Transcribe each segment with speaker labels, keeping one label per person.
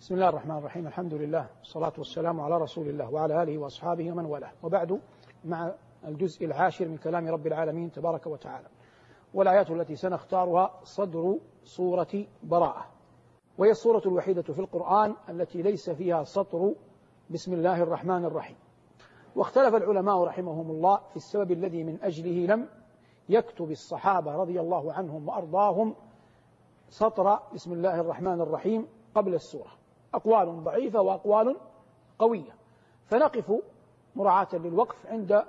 Speaker 1: بسم الله الرحمن الرحيم. الحمد لله والصلاة والسلام على رسول الله وعلى آله وأصحابه ومن والاه. وبعد مع الجزء العاشر من كلام رب العالمين تبارك وتعالى والآيات التي سنختارها صدر سورة براءة وهي السورة الوحيدة في القرآن التي ليس فيها سطر. بسم الله الرحمن الرحيم. واختلف العلماء رحمهم الله في السبب الذي من أجله لم يكتب الصحابة رضي الله عنهم وأرضاهم سطر بسم الله الرحمن الرحيم قبل السورة. أقوال ضعيفة وأقوال قوية. فنقف مراعاة للوقف عند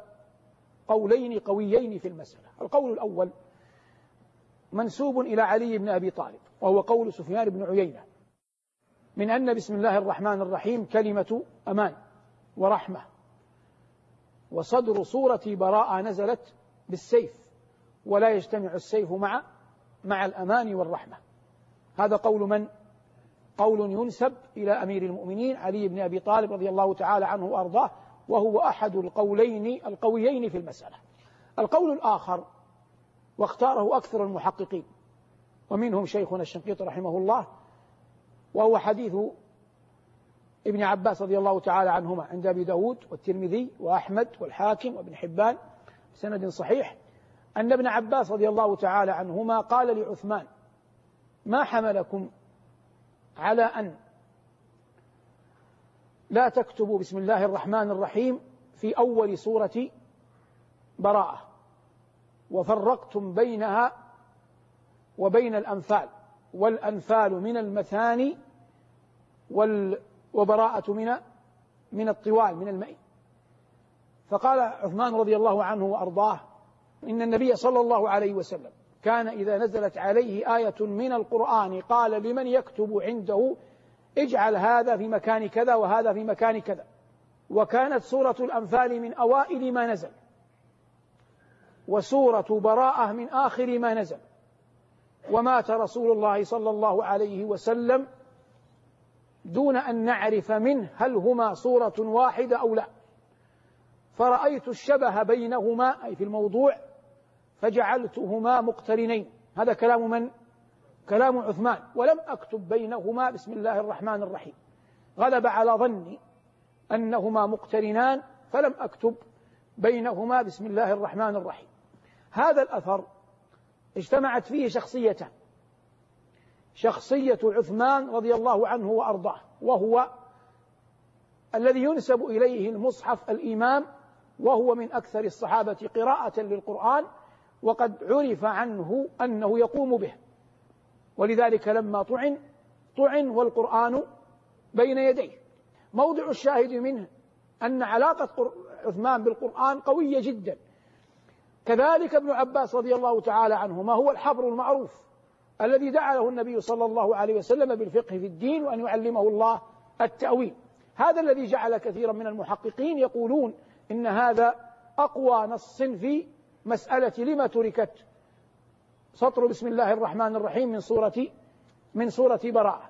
Speaker 1: قولين قويين في المسألة. القول الأول منسوب إلى علي بن أبي طالب وهو قول سفيان بن عيينة من أن بسم الله الرحمن الرحيم كلمة أمان ورحمة وصدر سورة براءة نزلت بالسيف ولا يجتمع السيف مع مع الأمان والرحمة. هذا قول من؟ قول ينسب إلى أمير المؤمنين علي بن أبي طالب رضي الله تعالى عنه وأرضاه وهو أحد القولين القويين في المسألة. القول الآخر واختاره أكثر المحققين ومنهم شيخنا الشنقيط رحمه الله وهو حديث ابن عباس رضي الله تعالى عنهما عند أبي داود والترمذي وأحمد والحاكم وابن حبان بسند صحيح. أن ابن عباس رضي الله تعالى عنهما قال لعثمان ما حملكم على أن لا تكتبوا بسم الله الرحمن الرحيم في أول سورة براءة. وفرقتم بينها وبين الأنفال والأنفال من المثاني وال وبراءة من من الطوال من الماء. فقال عثمان رضي الله عنه وأرضاه إن النبي صلى الله عليه وسلم كان إذا نزلت عليه آية من القرآن قال لمن يكتب عنده اجعل هذا في مكان كذا وهذا في مكان كذا. وكانت سورة الأنفال من أوائل ما نزل. وسورة براءة من آخر ما نزل. ومات رسول الله صلى الله عليه وسلم دون أن نعرف منه هل هما صورة واحدة أو لا. فرأيت الشبه بينهما أي في الموضوع فجعلتهما مقترنين. هذا كلام من؟ كلام عثمان. ولم أكتب بينهما بسم الله الرحمن الرحيم. غلب على ظني أنهما مقترنان فلم أكتب بينهما بسم الله الرحمن الرحيم. هذا الأثر اجتمعت فيه شخصيتان. شخصية عثمان رضي الله عنه وأرضاه وهو الذي ينسب إليه المصحف الإمام وهو من أكثر الصحابة قراءة للقرآن وقد عرف عنه أنه يقوم به. ولذلك لما طعن طعن والقرآن بين يديه. موضع الشاهد منه أن علاقة عثمان بالقرآن قوية جدا. كذلك ابن عباس رضي الله تعالى عنهما هو الحبر المعروف الذي دعا له النبي صلى الله عليه وسلم بالفقه في الدين وأن يعلمه الله التأويل. هذا الذي جعل كثيرا من المحققين يقولون إن هذا أقوى نص في مسألة لما تركت سطر بسم الله الرحمن الرحيم من سورة من سورة براءة.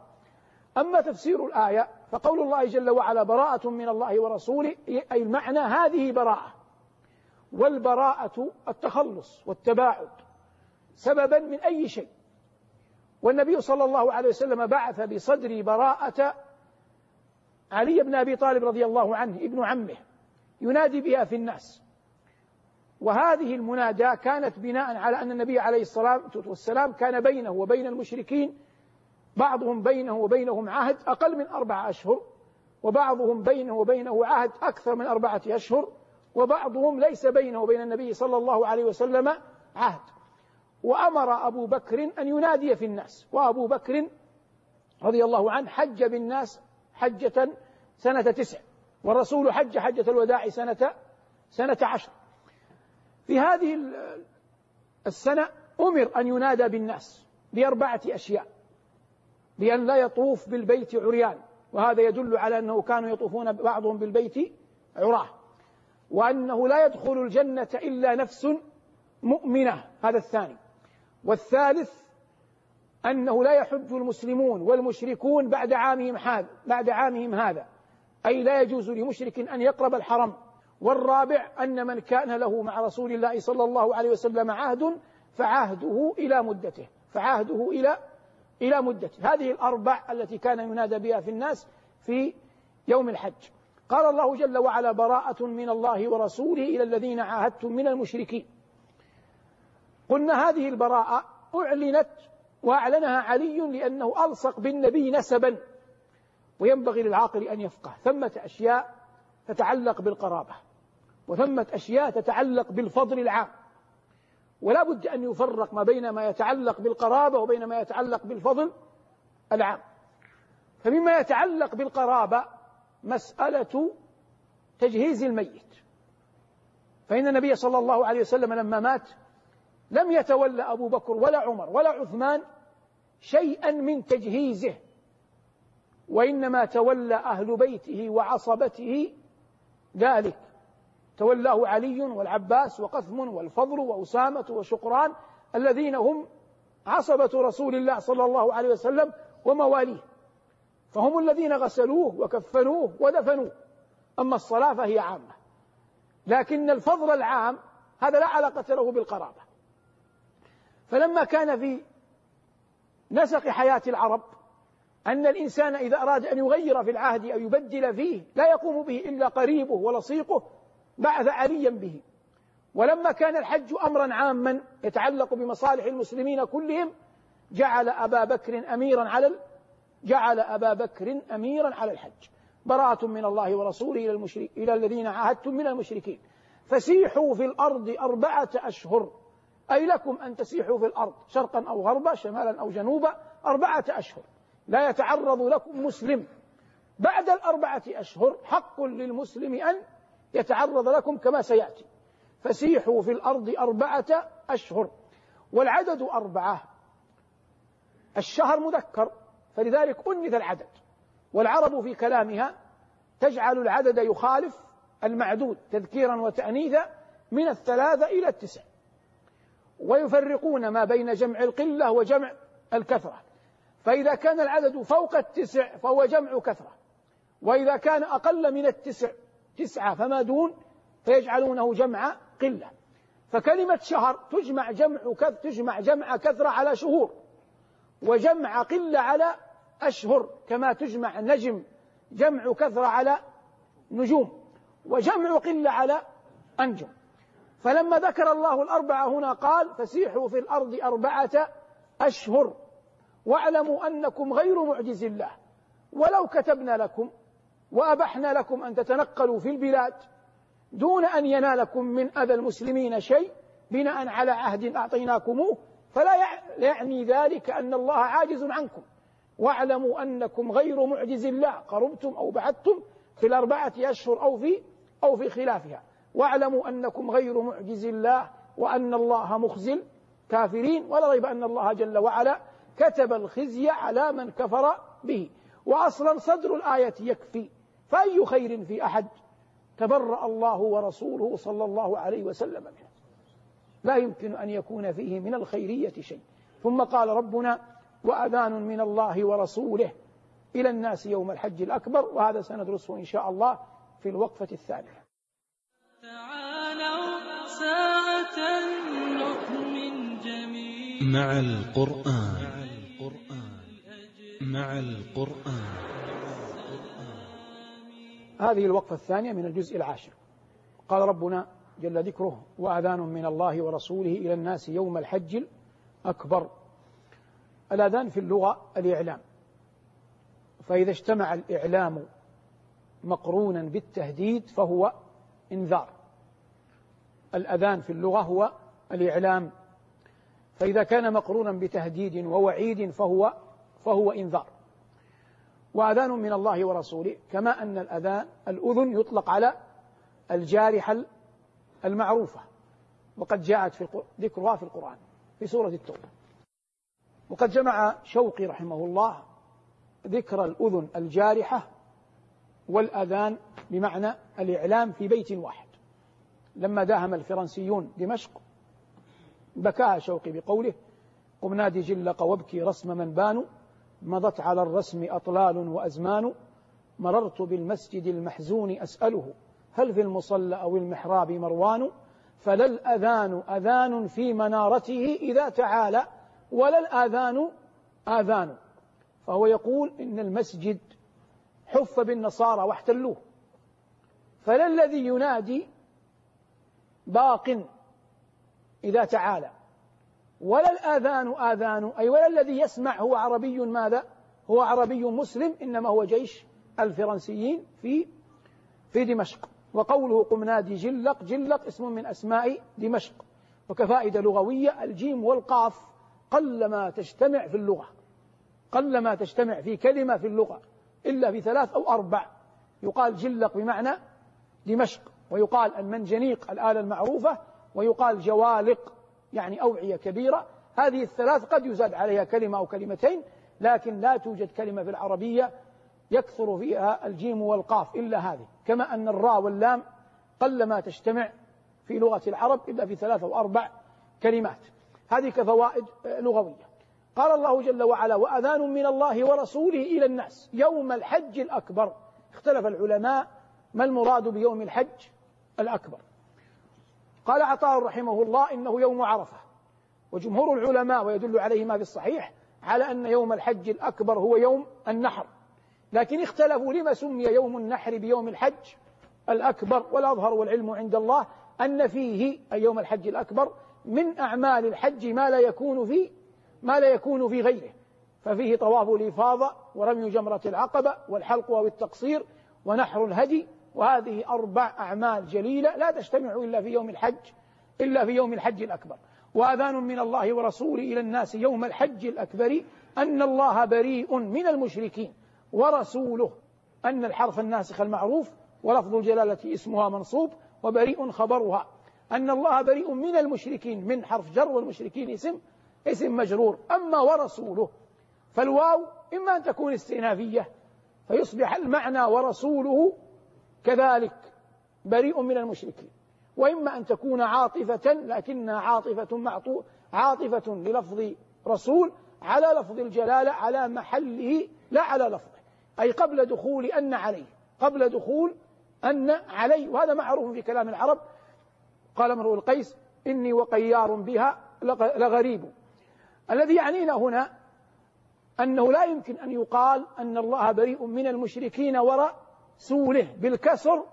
Speaker 1: أما تفسير الآية فقول الله جل وعلا براءة من الله ورسوله أي المعنى هذه براءة. والبراءة التخلص والتباعد سببا من أي شيء. والنبي صلى الله عليه وسلم بعث بصدر براءة علي بن أبي طالب رضي الله عنه ابن عمه ينادي بها في الناس. وهذه المناداة كانت بناء على أن النبي عليه الصلاة والسلام كان بينه وبين المشركين بعضهم بينه وبينهم عهد أقل من أربعة أشهر وبعضهم بينه وبينه عهد أكثر من أربعة أشهر وبعضهم ليس بينه وبين النبي صلى الله عليه وسلم عهد. وأمر أبو بكر أن ينادي في الناس وأبو بكر رضي الله عنه حج بالناس حجة سنة تسع والرسول حج حجة الوداع سنة سنة عشر. في هذه السنة أمر أن ينادى بالناس بأربعة أشياء. بأن لا يطوف بالبيت عريان وهذا يدل على أنه كانوا يطوفون بعضهم بالبيت عراه. وأنه لا يدخل الجنة إلا نفس مؤمنة هذا الثاني. والثالث أنه لا يحج المسلمون والمشركون بعد عامهم هذا بعد عامهم هذا. أي لا يجوز لمشرك أن يقرب الحرم. والرابع أن من كان له مع رسول الله صلى الله عليه وسلم عهد فعهده إلى مدته فعهده إلى إلى مدته. هذه الأربع التي كان ينادى بها في الناس في يوم الحج. قال الله جل وعلا براءة من الله ورسوله إلى الذين عاهدتم من المشركين. قلنا هذه البراءة أعلنت وأعلنها علي لأنه ألصق بالنبي نسبا وينبغي للعاقل أن يفقه. ثمة أشياء تتعلق بالقرابة. وثمة أشياء تتعلق بالفضل العام. ولا بد أن يفرق ما بين ما يتعلق بالقرابة وبين ما يتعلق بالفضل العام. فمما يتعلق بالقرابة مسألة تجهيز الميت. فإن النبي صلى الله عليه وسلم لما مات لم يتولى أبو بكر ولا عمر ولا عثمان شيئا من تجهيزه وإنما تولى أهل بيته وعصبته ذلك. تولاه علي والعباس وقثم والفضل وأسامة وشقران الذين هم عصبة رسول الله صلى الله عليه وسلم ومواليه. فهم الذين غسلوه وكفنوه ودفنوه. أما الصلاة فهي عامة. لكن الفضل العام هذا لا علاقة له بالقرابة. فلما كان في نسق حياة العرب أن الإنسان إذا أراد أن يغير في العهد أو يبدل فيه لا يقوم به إلا قريبه ولصيقه بعث عليا به. ولما كان الحج أمرا عاما يتعلق بمصالح المسلمين كلهم جعل أبا بكر أميرا على جعل أبا بكر أميرا على الحج. براءة من الله ورسوله إلى, المشرك إلى الذين عاهدتم من المشركين. فسيحوا في الأرض أربعة أشهر. أي لكم أن تسيحوا في الأرض شرقا أو غربا شمالا أو جنوبا أربعة أشهر. لا يتعرض لكم مسلم. بعد الأربعة أشهر حق للمسلم أن يتعرض لكم كما سيأتي. فسيحوا في الأرض أربعة أشهر والعدد أربعة. الشهر مذكر فلذلك أنث العدد والعرب في كلامها تجعل العدد يخالف المعدود تذكيرا وتأنيثا من الثلاثة إلى التسع. ويفرقون ما بين جمع القلة وجمع الكثرة. فإذا كان العدد فوق التسع فهو جمع كثرة وإذا كان أقل من التسع تسعة فما دون فيجعلونه جمع قلة. فكلمة شهر تجمع جمع تجمع جمع كثرة على شهور وجمع قلة على أشهر كما تجمع نجم جمع كثرة على نجوم وجمع قلة على أنجم. فلما ذكر الله الأربعة هنا قال فسيحوا في الأرض أربعة أشهر واعلموا أنكم غير معجز الله ولو كتبنا لكم وأبحنا لكم أن تتنقلوا في البلاد دون أن ينالكم من أذى المسلمين شيء بناء على عهد أعطيناكموه. فلا يعني ذلك أن الله عاجز عنكم. واعلموا أنكم غير معجز الله. قربتم أو بعدتم في الأربعة أشهر أو في أو في خلافها. واعلموا أنكم غير معجز الله وأن الله مخزي الكافرين ولا ريب أن الله جل وعلا كتب الخزي على من كفر به. وأصلا صدر الآية يكفي فأي خير في أحد تبرأ الله ورسوله صلى الله عليه وسلم منه. لا يمكن أن يكون فيه من الخيرية شيء. ثم قال ربنا وأذان من الله ورسوله إلى الناس يوم الحج الأكبر وهذا سندرسه إن شاء الله في الوقفة الثانية. تعالوا ساعة
Speaker 2: نؤمن جميعا. مع القرآن. مع القرآن.
Speaker 1: هذه الوقفة الثانية من الجزء العاشر. قال ربنا جل ذكره وأذان من الله ورسوله إلى الناس يوم الحج الأكبر. الأذان في اللغة الإعلام. فإذا اجتمع الإعلام مقرونا بالتهديد فهو إنذار. الأذان في اللغة هو الإعلام. فإذا كان مقرونا بتهديد ووعيد فهو فهو إنذار. وأذان من الله ورسوله كما أن الأذان الأذن يطلق على الجارحة المعروفة وقد جاءت في ذكرها في القرآن في سورة التوبة. وقد جمع شوقي رحمه الله ذكر الأذن الجارحة والأذان بمعنى الإعلام في بيت واحد. لما داهم الفرنسيون دمشق بكاها شوقي بقوله قم نادي جلق وابكي رسم من بانوا مضت على الرسم أطلال وأزمان مررت بالمسجد المحزون أسأله هل في المصلى أو المحراب مروان؟ فلا الأذان أذان في منارته إذا تعالى ولا الآذان آذان. فهو يقول إن المسجد حف بالنصارى واحتلوه. فلا الذي ينادي باق إذا تعالى. ولا الآذان آذان أي ولا الذي يسمع هو عربي ماذا؟ هو عربي مسلم إنما هو جيش الفرنسيين في في دمشق. وقوله قم نادي جلق جلق اسم من أسماء دمشق. وكفائدة لغوية الجيم والقاف قلما تجتمع في اللغة. قلما تجتمع في كلمة في اللغة إلا في ثلاث أو أربع. يقال جلق بمعنى دمشق ويقال المنجنيق الآلة المعروفة ويقال جوالق يعني أوعية كبيرة. هذه الثلاث قد يزاد عليها كلمة أو كلمتين لكن لا توجد كلمة في العربية يكثر فيها الجيم والقاف إلا هذه. كما أن الراء واللام قلما تجتمع في لغة العرب إلا في ثلاث أو أربع كلمات. هذه كفوائد لغوية. قال الله جل وعلا وأذان من الله ورسوله إلى الناس يوم الحج الأكبر. اختلف العلماء ما المراد بيوم الحج الأكبر. قال عطاء رحمه الله إنه يوم عرفة. وجمهور العلماء ويدل عليه ما في الصحيح على أن يوم الحج الأكبر هو يوم النحر. لكن اختلفوا لما سمي يوم النحر بيوم الحج الأكبر والأظهر والعلم عند الله أن فيه أي يوم الحج الأكبر من أعمال الحج ما لا يكون في ما لا يكون في غيره. ففيه طواف الإفاضة ورمي جمرة العقبة والحلق أو التقصير ونحر الهدي وهذه أربع أعمال جليلة لا تجتمع إلا في يوم الحج إلا في يوم الحج الأكبر. وأذان من الله ورسوله إلى الناس يوم الحج الأكبر أن الله بريء من المشركين ورسوله. أن الحرف الناسخ المعروف ولفظ الجلالة اسمها منصوب وبريء خبرها. أن الله بريء من المشركين من حرف جر والمشركين اسم اسم مجرور. أما ورسوله فالواو إما أن تكون استئنافية فيصبح المعنى ورسوله كذلك بريء من المشركين. وإما أن تكون عاطفة لكنها عاطفة معطو عاطفة للفظ رسول على لفظ الجلالة على محله لا على لفظه. أي قبل دخول أن عليه قبل دخول أن عليه. وهذا معروف في كلام العرب. قال امرؤ القيس إني وقيار بها لغريب. الذي يعنينا هنا أنه لا يمكن أن يقال أن الله بريء من المشركين ورسوله بالكسر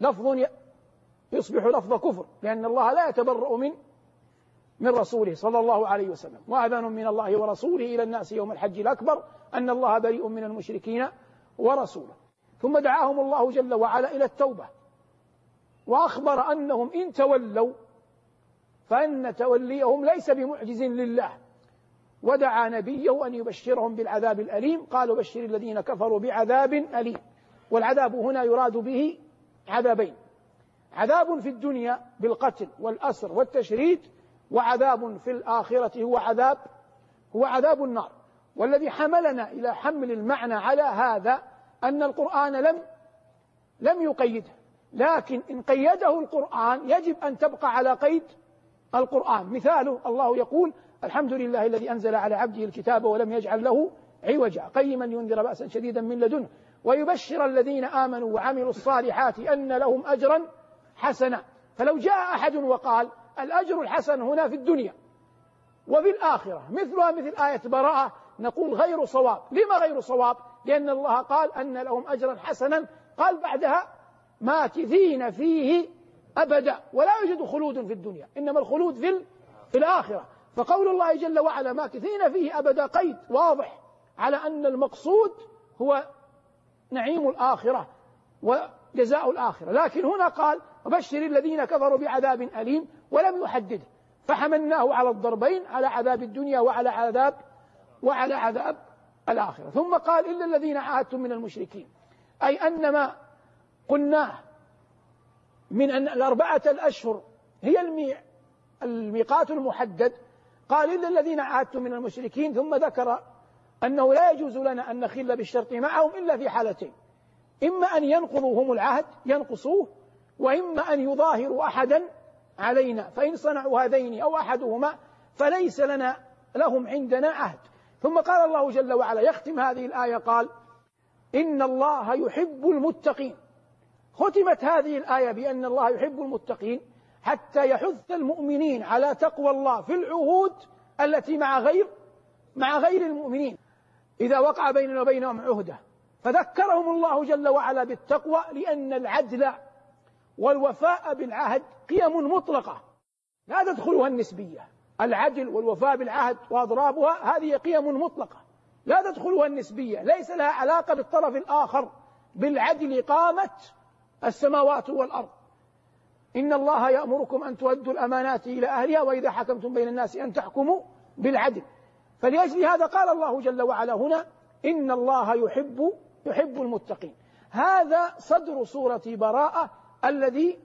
Speaker 1: لفظ يصبح لفظ كفر لأن الله لا يتبرأ من من رسوله صلى الله عليه وسلم. وأذان من الله ورسوله إلى الناس يوم الحج الأكبر أن الله بريء من المشركين ورسوله. ثم دعاهم الله جل وعلا إلى التوبة وأخبر أنهم إن تولوا فأن توليهم ليس بمعجز لله. ودعا نبيه أن يبشرهم بالعذاب الأليم قال بشر الذين كفروا بعذاب أليم. والعذاب هنا يراد به عذابين. عذاب في الدنيا بالقتل والأسر والتشريد وعذاب في الآخرة هو عذاب هو عذاب النار. والذي حملنا إلى حمل المعنى على هذا أن القرآن لم لم يقيده. لكن إن قيده القرآن يجب أن تبقى على قيد القرآن. مثاله الله يقول الحمد لله الذي أنزل على عبده الكتاب ولم يجعل له عوجا. قيما ينذر بأسا شديدا من لدنه. ويبشر الذين آمنوا وعملوا الصالحات أن لهم أجرا حسنا. فلو جاء أحد وقال الأجر الحسن هنا في الدنيا وفي الآخرة مثلها مثل آية براءة نقول غير صواب. لما غير صواب؟ لأن الله قال أن لهم أجرا حسنا. قال بعدها ماكثين فيه أبدا. ولا يوجد خلود في الدنيا إنما الخلود في, في الآخرة. فقول الله جل وعلا ماكثين فيه أبدا قيد واضح على أن المقصود هو نعيم الآخرة وجزاء الآخرة. لكن هنا قال وبشر الذين كفروا بعذاب أليم ولم يحدده فحملناه على الضربين على عذاب الدنيا وعلى عذاب وعلى عذاب الآخرة. ثم قال إلا الذين عاهدتم من المشركين. أي أن ما قلناه من أن الأربعة الأشهر هي الميقات المحدد. قال إلا الذين عاهدتم من المشركين ثم ذكر أنه لا يجوز لنا أن نخل بالشرط معهم إلا في حالتين. إما أن ينقضوا هم العهد ينقصوه وإما أن يظاهروا أحدا علينا فإن صنعوا هذين أو أحدهما فليس لنا لهم عندنا عهد. ثم قال الله جل وعلا يختم هذه الآية قال إن الله يحب المتقين. ختمت هذه الآية بأن الله يحب المتقين حتى يحث المؤمنين على تقوى الله في العهود التي مع غير مع غير المؤمنين. إذا وقع بيننا وبينهم عهدة. فذكرهم الله جل وعلا بالتقوى لأن العدل والوفاء بالعهد قيم مطلقة. لا تدخلها النسبية. العدل والوفاء بالعهد وأضرابها هذه قيم مطلقة. لا تدخلها النسبية. ليس لها علاقة بالطرف الآخر. بالعدل قامت السماوات والأرض. إن الله يأمركم أن تؤدوا الأمانات إلى أهلها وإذا حكمتم بين الناس أن تحكموا بالعدل. فلأجل هذا قال الله جل وعلا هنا إن الله يحب يحب المتقين. هذا صدر سورة براءة الذي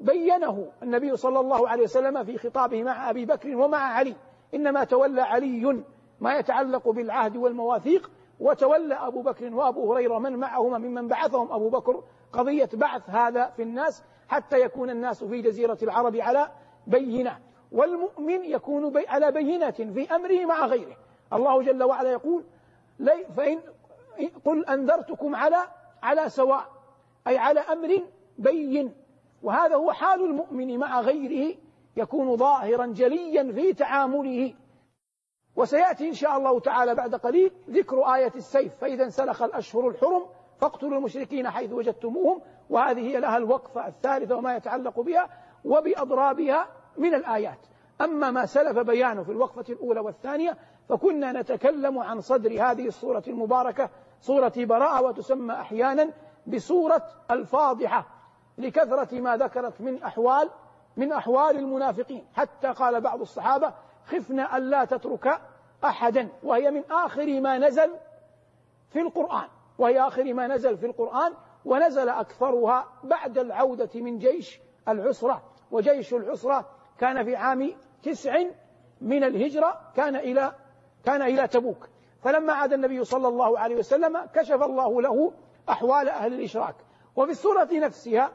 Speaker 1: بينه النبي صلى الله عليه وسلم في خطابه مع أبي بكر ومع علي. إنما تولى علي ما يتعلق بالعهد والمواثيق وتولى أبو بكر وأبو هريرة من معهما ممن بعثهم. أبو بكر قضية بعث هذا في الناس حتى يكون الناس في جزيرة العرب على بينة. والمؤمن يكون بي على بينة في أمره مع غيره. الله جل وعلا يقول لي فإن قل أنذرتكم على على سواء أي على أمر بين. وهذا هو حال المؤمن مع غيره يكون ظاهرا جليا في تعامله. وسيأتي إن شاء الله تعالى بعد قليل ذكر آية السيف. فإذا انسلخ الأشهر الحرم فاقتلوا المشركين حيث وجدتموهم. وهذه لها الوقفة الثالثة وما يتعلق بها وبأضرابها. من الآيات. أما ما سلف بيانه في الوقفة الأولى والثانية فكنا نتكلم عن صدر هذه الصورة المباركة صورة براءة وتسمى أحيانا بصورة الفاضحة لكثرة ما ذكرت من أحوال من أحوال المنافقين. حتى قال بعض الصحابة خفنا ألا تترك أحدا. وهي من آخر ما نزل في القرآن. وهي آخر ما نزل في القرآن ونزل أكثرها بعد العودة من جيش العسرة. وجيش العسرة كان في عام تسع من الهجرة كان إلى كان إلى تبوك. فلما عاد النبي صلى الله عليه وسلم كشف الله له أحوال أهل الإشراك. وفي السورة نفسها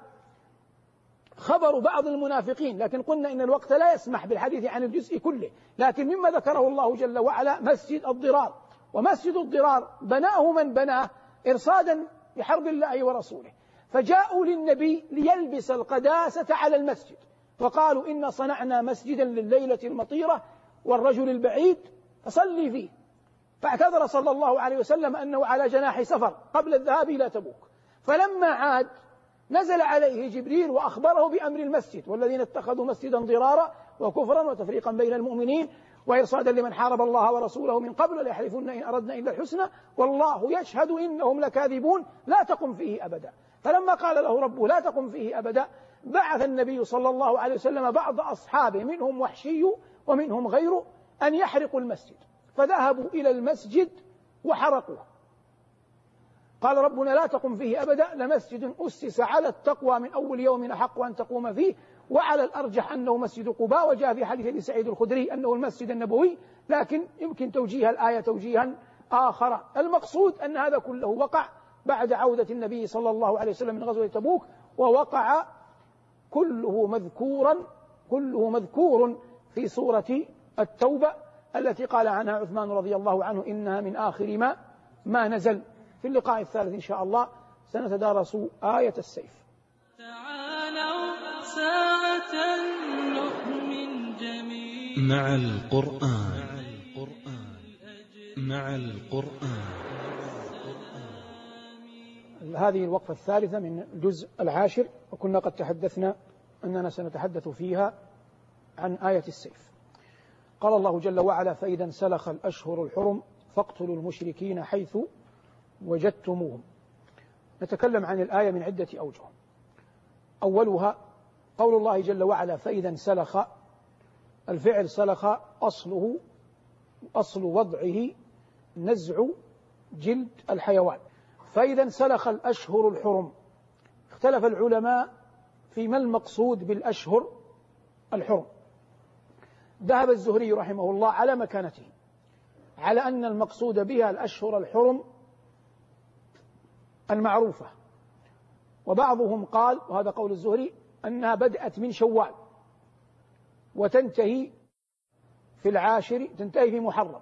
Speaker 1: خبر بعض المنافقين لكن قلنا إن الوقت لا يسمح بالحديث عن الجزء كله. لكن مما ذكره الله جل وعلا مسجد الضرار. ومسجد الضرار بناه من بناه إرصادا لحرب الله ورسوله. فجاءوا للنبي ليلبس القداسة على المسجد. وقالوا إن صنعنا مسجدا لليلة المطيرة والرجل البعيد فصلي فيه. فاعتذر صلى الله عليه وسلم أنه على جناح سفر قبل الذهاب إلى تبوك. فلما عاد نزل عليه جبريل وأخبره بأمر المسجد والذين اتخذوا مسجدا ضرارا وكفرا وتفريقا بين المؤمنين وإرصادا لمن حارب الله ورسوله من قبل ليحلفن إن أردنا إلا الحسنى والله يشهد إنهم لكاذبون لا تقم فيه أبدا. فلما قال له ربه لا تقم فيه أبدا بعث النبي صلى الله عليه وسلم بعض أصحابه منهم وحشي ومنهم غيره أن يحرقوا المسجد. فذهبوا إلى المسجد وحرقوه. قال ربنا لا تقم فيه أبدا لمسجد أسس على التقوى من أول يوم أحق أن تقوم فيه وعلى الأرجح أنه مسجد قباء وجاء في حديث أبي سعيد الخدري أنه المسجد النبوي لكن يمكن توجيه الآية توجيها آخر. المقصود أن هذا كله وقع بعد عودة النبي صلى الله عليه وسلم من غزوة تبوك ووقع كله مذكورا كله مذكور في سورة التوبة التي قال عنها عثمان رضي الله عنه إنها من آخر ما ما نزل. في اللقاء الثالث إن شاء الله سنتدارس آية السيف. تعالوا ساعة
Speaker 2: نؤمن جميعا. مع القرآن مع القرآن.
Speaker 1: هذه الوقفة الثالثة من الجزء العاشر وكنا قد تحدثنا أننا سنتحدث فيها عن آية السيف. قال الله جل وعلا فإذا انسلخ الأشهر الحرم فاقتلوا المشركين حيث وجدتموهم. نتكلم عن الآية من عدة أوجه. أولها قول الله جل وعلا فإذا انسلخ الفعل سلخ أصله أصل وضعه نزع جلد الحيوان. فإذا انسلخ الأشهر الحرم اختلف العلماء في ما المقصود بالأشهر؟ الحرم. ذهب الزهري رحمه الله على مكانته على أن المقصود بها الأشهر الحرم المعروفة. وبعضهم قال وهذا قول الزهري أنها بدأت من شوال وتنتهي في العاشر تنتهي في محرم.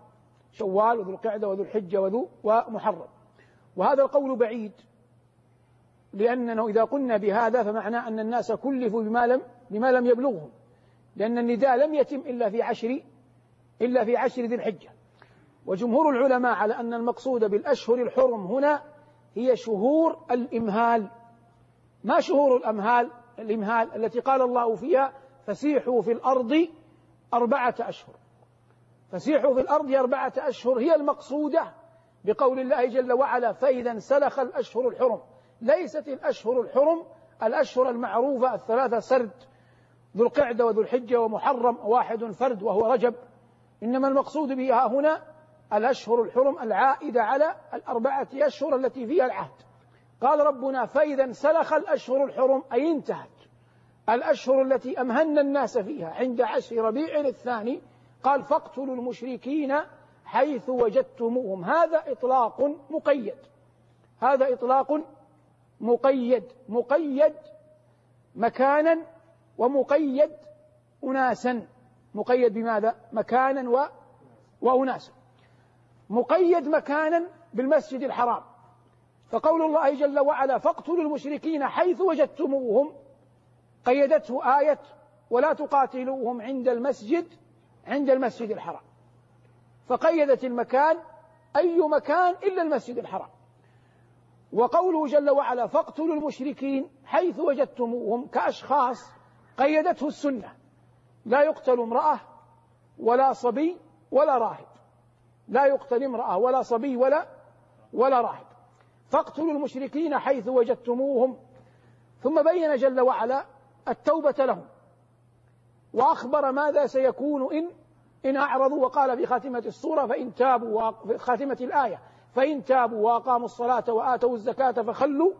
Speaker 1: شوال وذو القعدة وذو الحجة وذو ومحرم. وهذا القول بعيد لأنه إذا قلنا بهذا فمعنى أن الناس كلفوا بما لم بما لم يبلغهم. لأن النداء لم يتم إلا في عشر إلا في عشر ذي الحجة. وجمهور العلماء على أن المقصود بالأشهر الحرم هنا هي شهور الإمهال. ما شهور الأمهال الإمهال؟ التي قال الله فيها فسيحوا في الأرض أربعة أشهر. فسيحوا في الأرض أربعة أشهر هي المقصودة بقول الله جل وعلا فإذا انسلخ الأشهر الحرم. ليست الأشهر الحرم الأشهر المعروفة الثلاثة سرد ذو القعدة وذو الحجة ومحرم واحد فرد وهو رجب. إنما المقصود بها هنا الأشهر الحرم العائدة على الأربعة أشهر التي فيها العهد. قال ربنا فإذا انسلخ الأشهر الحرم أي انتهت الأشهر التي أمهن الناس فيها عند عشر ربيع الثاني قال فاقتلوا المشركين حيث وجدتموهم. هذا إطلاق مقيد. هذا إطلاق مقيد مقيد مكانا ومقيد أناسا. مقيد بماذا؟ مكانا و وأناسا. مقيد مكانا بالمسجد الحرام. فقول الله جل وعلا فاقتلوا المشركين حيث وجدتموهم قيدته آية ولا تقاتلوهم عند المسجد عند المسجد الحرام فقيدت المكان أي مكان إلا المسجد الحرام. وقوله جل وعلا فاقتلوا المشركين حيث وجدتموهم كأشخاص قيدته السنة. لا يقتل امرأة ولا صبي ولا راهب. لا يقتل امرأة ولا صبي ولا ولا راهب. فاقتلوا المشركين حيث وجدتموهم. ثم بين جل وعلا التوبة لهم. وأخبر ماذا سيكون إن إن أعرضوا وقال في خاتمة السورة فإن تابوا في خاتمة الآية. فإن تابوا وأقاموا الصلاة وآتوا الزكاة فخلوا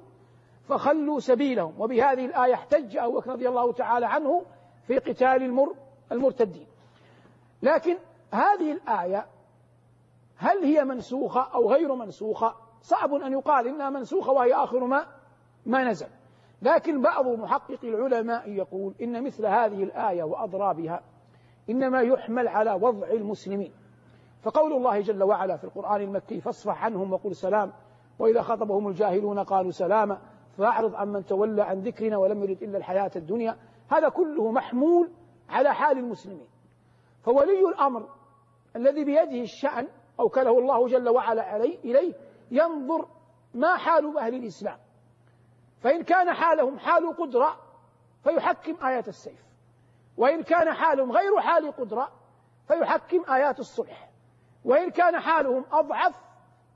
Speaker 1: فخلوا سبيلهم. وبهذه الآية احتج أبو بكر رضي الله تعالى عنه في قتال المر المرتدين. لكن هذه الآية هل هي منسوخة أو غير منسوخة؟ صعب أن يقال إنها منسوخة وهي آخر ما ما نزل. لكن بعض محققي العلماء يقول إن مثل هذه الآية وأضرابها إنما يحمل على وضع المسلمين. فقول الله جل وعلا في القرآن المكي فاصفح عنهم وقل سلام. وإذا خطبهم الجاهلون قالوا سلاما فأعرض عمن تولى عن ذكرنا ولم يرد إلا الحياة الدنيا. هذا كله محمول على حال المسلمين. فولي الأمر الذي بيده الشأن أوكله الله جل وعلا إليه ينظر ما حال أهل الإسلام. فإن كان حالهم حال قدرة فيحكم آيات السيف. وإن كان حالهم غير حال قدرة فيحكم آيات الصلح. وإن كان حالهم أضعف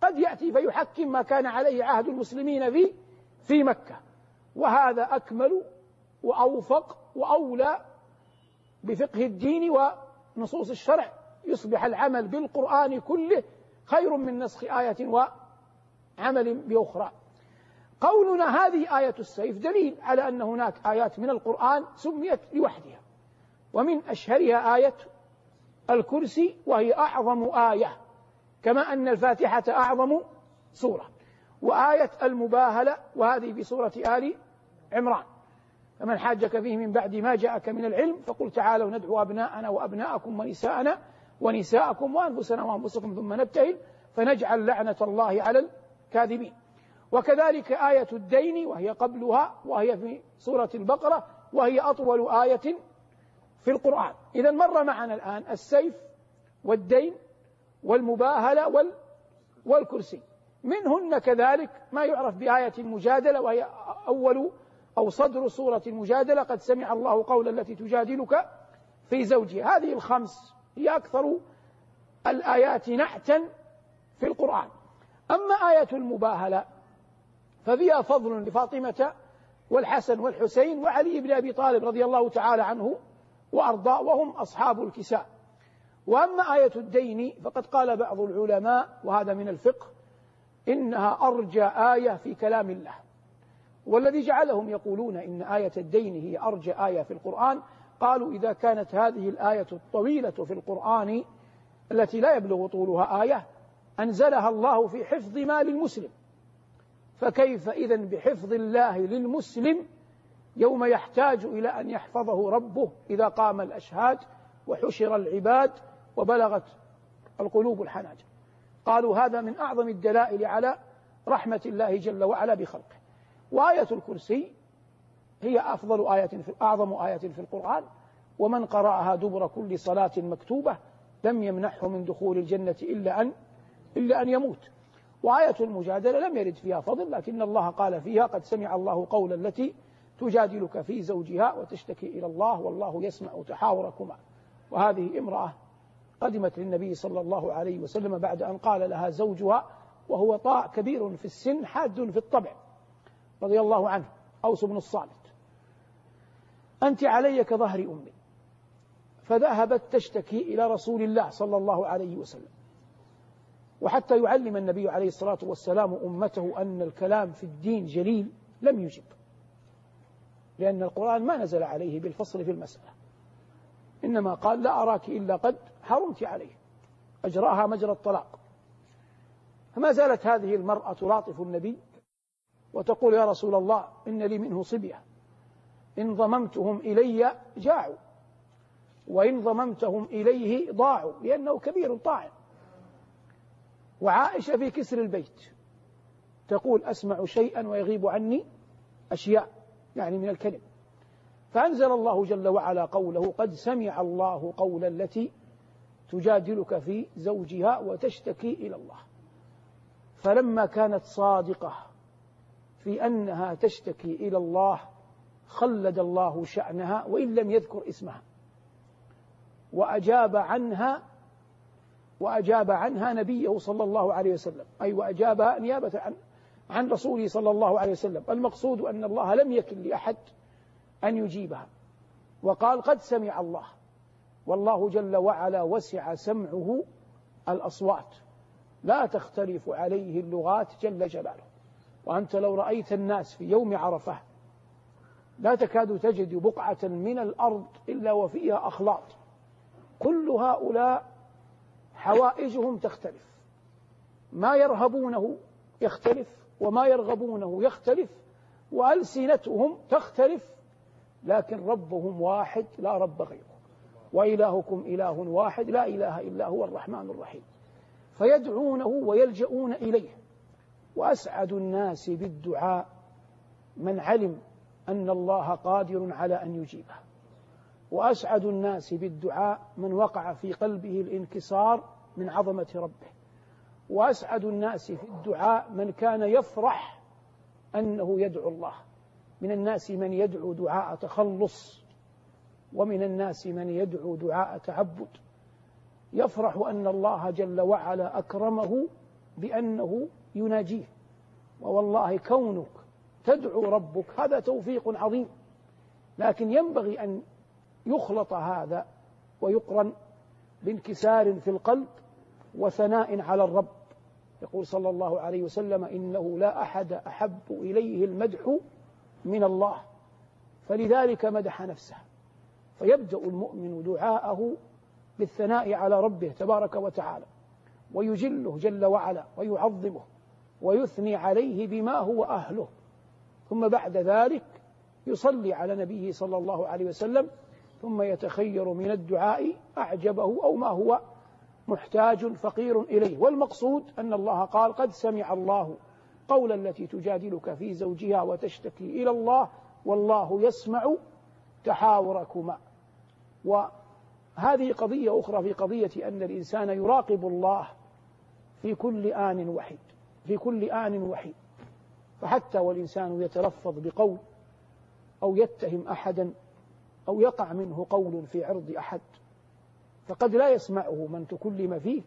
Speaker 1: قد يأتي فيحكم ما كان عليه عهد المسلمين في في مكة. وهذا أكمل وأوفق وأولى بفقه الدين ونصوص الشرع. يصبح العمل بالقرآن كله خير من نسخ آية وعمل بأخرى. قولنا هذه آية السيف دليل على أن هناك آيات من القرآن سميت لوحدها ومن أشهرها آية الكرسي وهي أعظم آية كما أن الفاتحة أعظم سورة. وآية المباهلة وهذه بسورة آل عمران. فمن حاجك فيه من بعد ما جاءك من العلم فقل تعالوا ندعو أبناءنا وأبناءكم ونساءنا ونساءكم وأنفسنا وأنفسكم ثم نبتهل فنجعل لعنة الله على الكاذبين. وكذلك آية الدين وهي قبلها وهي في سورة البقرة وهي أطول آية في القرآن. إذا مر معنا الآن السيف والدين والمباهلة وال والكرسي. منهن كذلك ما يعرف بآية المجادلة وهي أول أو صدر سورة المجادلة قد سمع الله قول التي تجادلك في زوجها. هذه الخمس هي أكثر الآيات نعتا في القرآن. أما آية المباهلة ففيها فضل لفاطمة والحسن والحسين وعلي بن أبي طالب رضي الله تعالى عنه وأرضاه وهم أصحاب الكساء. وأما آية الدين فقد قال بعض العلماء وهذا من الفقه إنها أرجى آية في كلام الله. والذي جعلهم يقولون إن آية الدين هي أرجى آية في القرآن قالوا إذا كانت هذه الآية الطويلة في القرآن التي لا يبلغ طولها آية أنزلها الله في حفظ مال المسلم. فكيف إذا بحفظ الله للمسلم يوم يحتاج إلى أن يحفظه ربه إذا قام الأشهاد وحشر العباد وبلغت القلوب الحناجر. قالوا هذا من أعظم الدلائل على رحمة الله جل وعلا بخلقه. وآية الكرسي هي أفضل آية في أعظم آية في القرآن. ومن قرأها دبر كل صلاة مكتوبة لم يمنحه من دخول الجنة إلا أن إلا أن يموت. وآية المجادلة لم يرد فيها فضل لكن الله قال فيها قد سمع الله قول التي تجادلك في زوجها وتشتكي إلى الله والله يسمع تحاوركما. وهذه امرأة قدمت للنبي صلى الله عليه وسلم بعد أن قال لها زوجها وهو طاع كبير في السن حاد في الطبع. رضي الله عنه. أوس بن الصامت. أنت علي كظهر أمي. فذهبت تشتكي إلى رسول الله صلى الله عليه وسلم. وحتى يعلم النبي عليه الصلاة والسلام أمته أن الكلام في الدين جليل لم يجب. لأن القرآن ما نزل عليه بالفصل في المسألة. إنما قال لا أراك إلا قد حرمت عليه. أجراها مجرى الطلاق. فما زالت هذه المرأة تلاطف النبي وتقول يا رسول الله إن لي منه صبية. إن ضممتهم إلي جاعوا. وإن ضممتهم إليه ضاعوا لأنه كبير طاعن. وعائشة في كسر البيت تقول أسمع شيئا ويغيب عني أشياء. يعني من الكلم. فأنزل الله جل وعلا قوله قد سمع الله قول التي تجادلك في زوجها وتشتكي إلى الله. فلما كانت صادقة في أنها تشتكي إلى الله خلد الله شأنها وإن لم يذكر اسمها. وأجاب عنها وأجاب عنها نبيه صلى الله عليه وسلم. أي وأجابها نيابة عن عن رسوله صلى الله عليه وسلم. المقصود أن الله لم يكن لأحد أن يجيبها. وقال قد سمع الله. والله جل وعلا وسع سمعه الأصوات. لا تختلف عليه اللغات جل جلاله. وأنت لو رأيت الناس في يوم عرفة لا تكاد تجد بقعة من الأرض إلا وفيها أخلاط. كل هؤلاء حوائجهم تختلف. ما يرهبونه يختلف. وما يرغبونه يختلف. وألسنتهم تختلف لكن ربهم واحد لا رب غيره. وإلهكم إله واحد لا إله إلا هو الرحمن الرحيم. فيدعونه ويلجؤون إليه. وأسعد الناس بالدعاء من علم أن الله قادر على أن يجيبه. وأسعد الناس بالدعاء من وقع في قلبه الانكسار من عظمة ربه. وأسعد الناس في الدعاء من كان يفرح أنه يدعو الله. من الناس من يدعو دعاء تخلص ومن الناس من يدعو دعاء تعبد. يفرح أن الله جل وعلا أكرمه بأنه يناجيه. ووالله كونك تدعو ربك هذا توفيق عظيم. لكن ينبغي أن يخلط هذا ويقرن بانكسار في القلب وثناء على الرب. يقول صلى الله عليه وسلم إنه لا أحد أحب إليه المدح من الله فلذلك مدح نفسه. فيبدأ المؤمن دعاءه بالثناء على ربه تبارك وتعالى ويجله جل وعلا ويعظمه ويثني عليه بما هو أهله. ثم بعد ذلك يصلي على نبيه صلى الله عليه وسلم ثم يتخير من الدعاء أعجبه أو ما هو. محتاج فقير إليه. والمقصود أن الله قال قد سمع الله قول التي تجادلك في زوجها وتشتكي إلى الله والله يسمع تحاوركما. وهذه قضية أخرى في قضية أن الإنسان يراقب الله في كل آن وحيد في كل آن وحيد. فحتى والإنسان يتلفظ بقول أو يتهم أحدا أو يقع منه قول في عرض أحد فقد لا يسمعه من تكلم فيه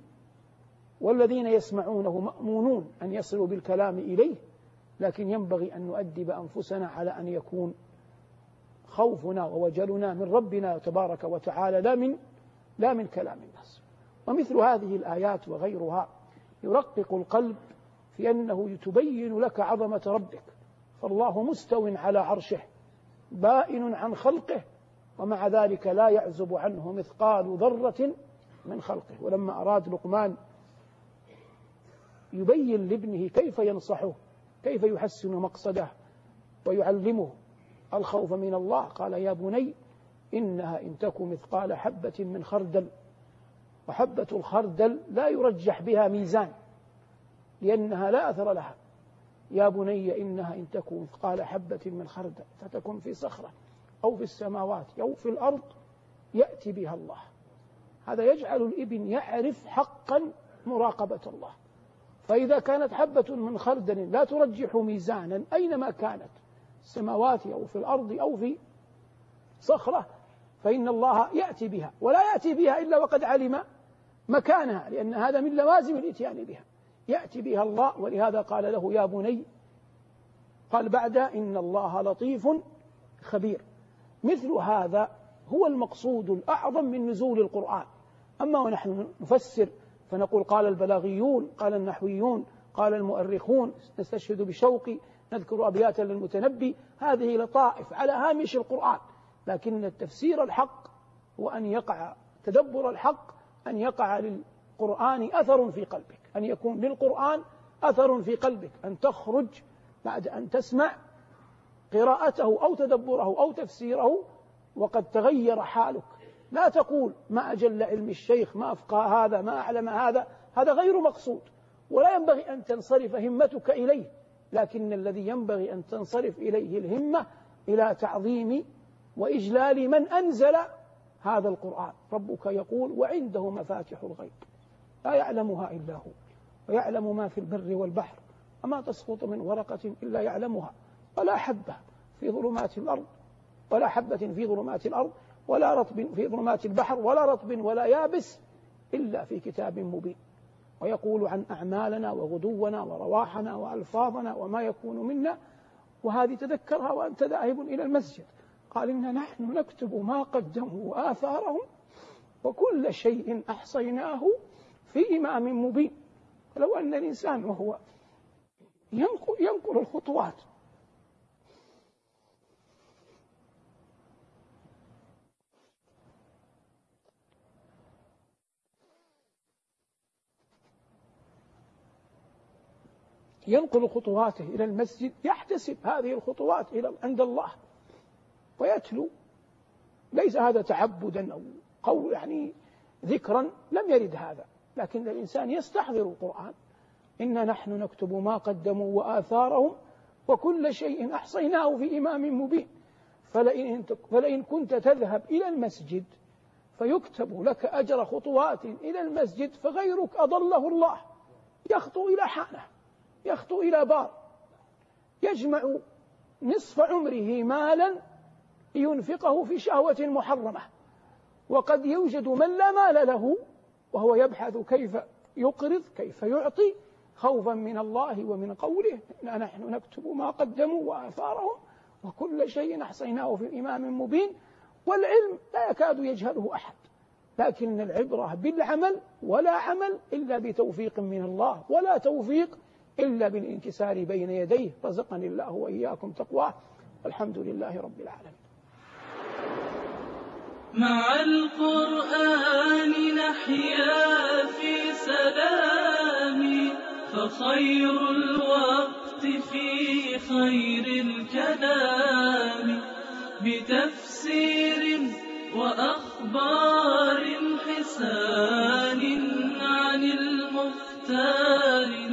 Speaker 1: والذين يسمعونه مأمونون أن يصلوا بالكلام إليه لكن ينبغي أن نؤدب أنفسنا على أن يكون خوفنا ووجلنا من ربنا تبارك وتعالى لا من لا من كلام الناس. ومثل هذه الآيات وغيرها يرقق القلب في أنه تبين لك عظمة ربك فالله مستو على عرشه بائن عن خلقه ومع ذلك لا يعزب عنه مثقال ذرة من خلقه. ولما أراد لقمان يبين لابنه كيف ينصحه كيف يحسن مقصده ويعلمه الخوف من الله قال يا بني إنها إن تك مثقال حبة من خردل. وحبة الخردل لا يرجح بها ميزان لأنها لا أثر لها. يا بني إنها إن تك مثقال حبة من خردل فتكن في صخرة. أو في السماوات أو في الأرض يأتي بها الله. هذا يجعل الإبن يعرف حقا مراقبة الله. فإذا كانت حبة من خردل لا ترجح ميزانا أينما كانت السماوات أو في الأرض أو في صخرة فإن الله يأتي بها. ولا يأتي بها إلا وقد علم مكانها لأن هذا من لوازم الإتيان بها. يأتي بها الله ولهذا قال له يا بني قال بعد إن الله لطيف خبير. مثل هذا هو المقصود الأعظم من نزول القرآن. أما ونحن نفسر فنقول قال البلاغيون قال النحويون قال المؤرخون نستشهد بشوقي نذكر أبياتا للمتنبي هذه لطائف على هامش القرآن. لكن التفسير الحق هو أن يقع تدبر الحق أن يقع للقرآن أثر في قلبك أن يكون للقرآن أثر في قلبك أن تخرج بعد أن تسمع قراءته أو تدبره أو تفسيره وقد تغير حالك. لا تقول ما أجل علم الشيخ ما أفقى هذا ما أعلم هذا. هذا غير مقصود. ولا ينبغي أن تنصرف همتك إليه. لكن الذي ينبغي أن تنصرف إليه الهمة إلى تعظيم وإجلال من أنزل هذا القرآن. ربك يقول وعنده مفاتح الغيب. لا يعلمها إلا هو ويعلم ما في البر والبحر وما تسقط من ورقة إلا يعلمها. ولا حبة في ظلمات الأرض ولا حبة في ظلمات الأرض ولا رطب في ظلمات البحر ولا رطب ولا يابس إلا في كتاب مبين. ويقول عن أعمالنا وغدونا ورواحنا وألفاظنا وما يكون منا. وهذه تذكرها وأنت ذاهب إلى المسجد. قال إن نحن نكتب ما قدموا وآثارهم وكل شيء أحصيناه في إمام مبين. فلو أن الإنسان وهو ينقل, ينقل الخطوات ينقل خطواته إلى المسجد يحتسب هذه الخطوات إلى عند الله. ويتلو. ليس هذا تعبدا أو قول يعني ذكرا لم يرد هذا. لكن الإنسان يستحضر القرآن. إنا نحن نكتب ما قدموا وآثارهم وكل شيء أحصيناه في إمام مبين. فلئن, فلئن كنت تذهب إلى المسجد فيكتب لك أجر خطوات إلى المسجد فغيرك أضله الله. يخطو إلى حانه. يخطو إلى بار. يجمع نصف عمره مالا ينفقه في شهوة محرمة. وقد يوجد من لا مال له وهو يبحث كيف يقرض كيف يعطي خوفا من الله ومن قوله إنا نحن نكتب ما قدموا وآثارهم وكل شيء أحصيناه في إمام مبين. والعلم لا يكاد يجهله أحد. لكن العبرة بالعمل ولا عمل إلا بتوفيق من الله ولا توفيق إلا بالانكسار بين يديه. رزقني الله وإياكم تقواه. والحمد لله رب العالمين.
Speaker 2: مع القرآن نحيا في سلام فخير الوقت في خير الكلام. بتفسير وأخبار حسان عن المختار.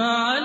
Speaker 2: مع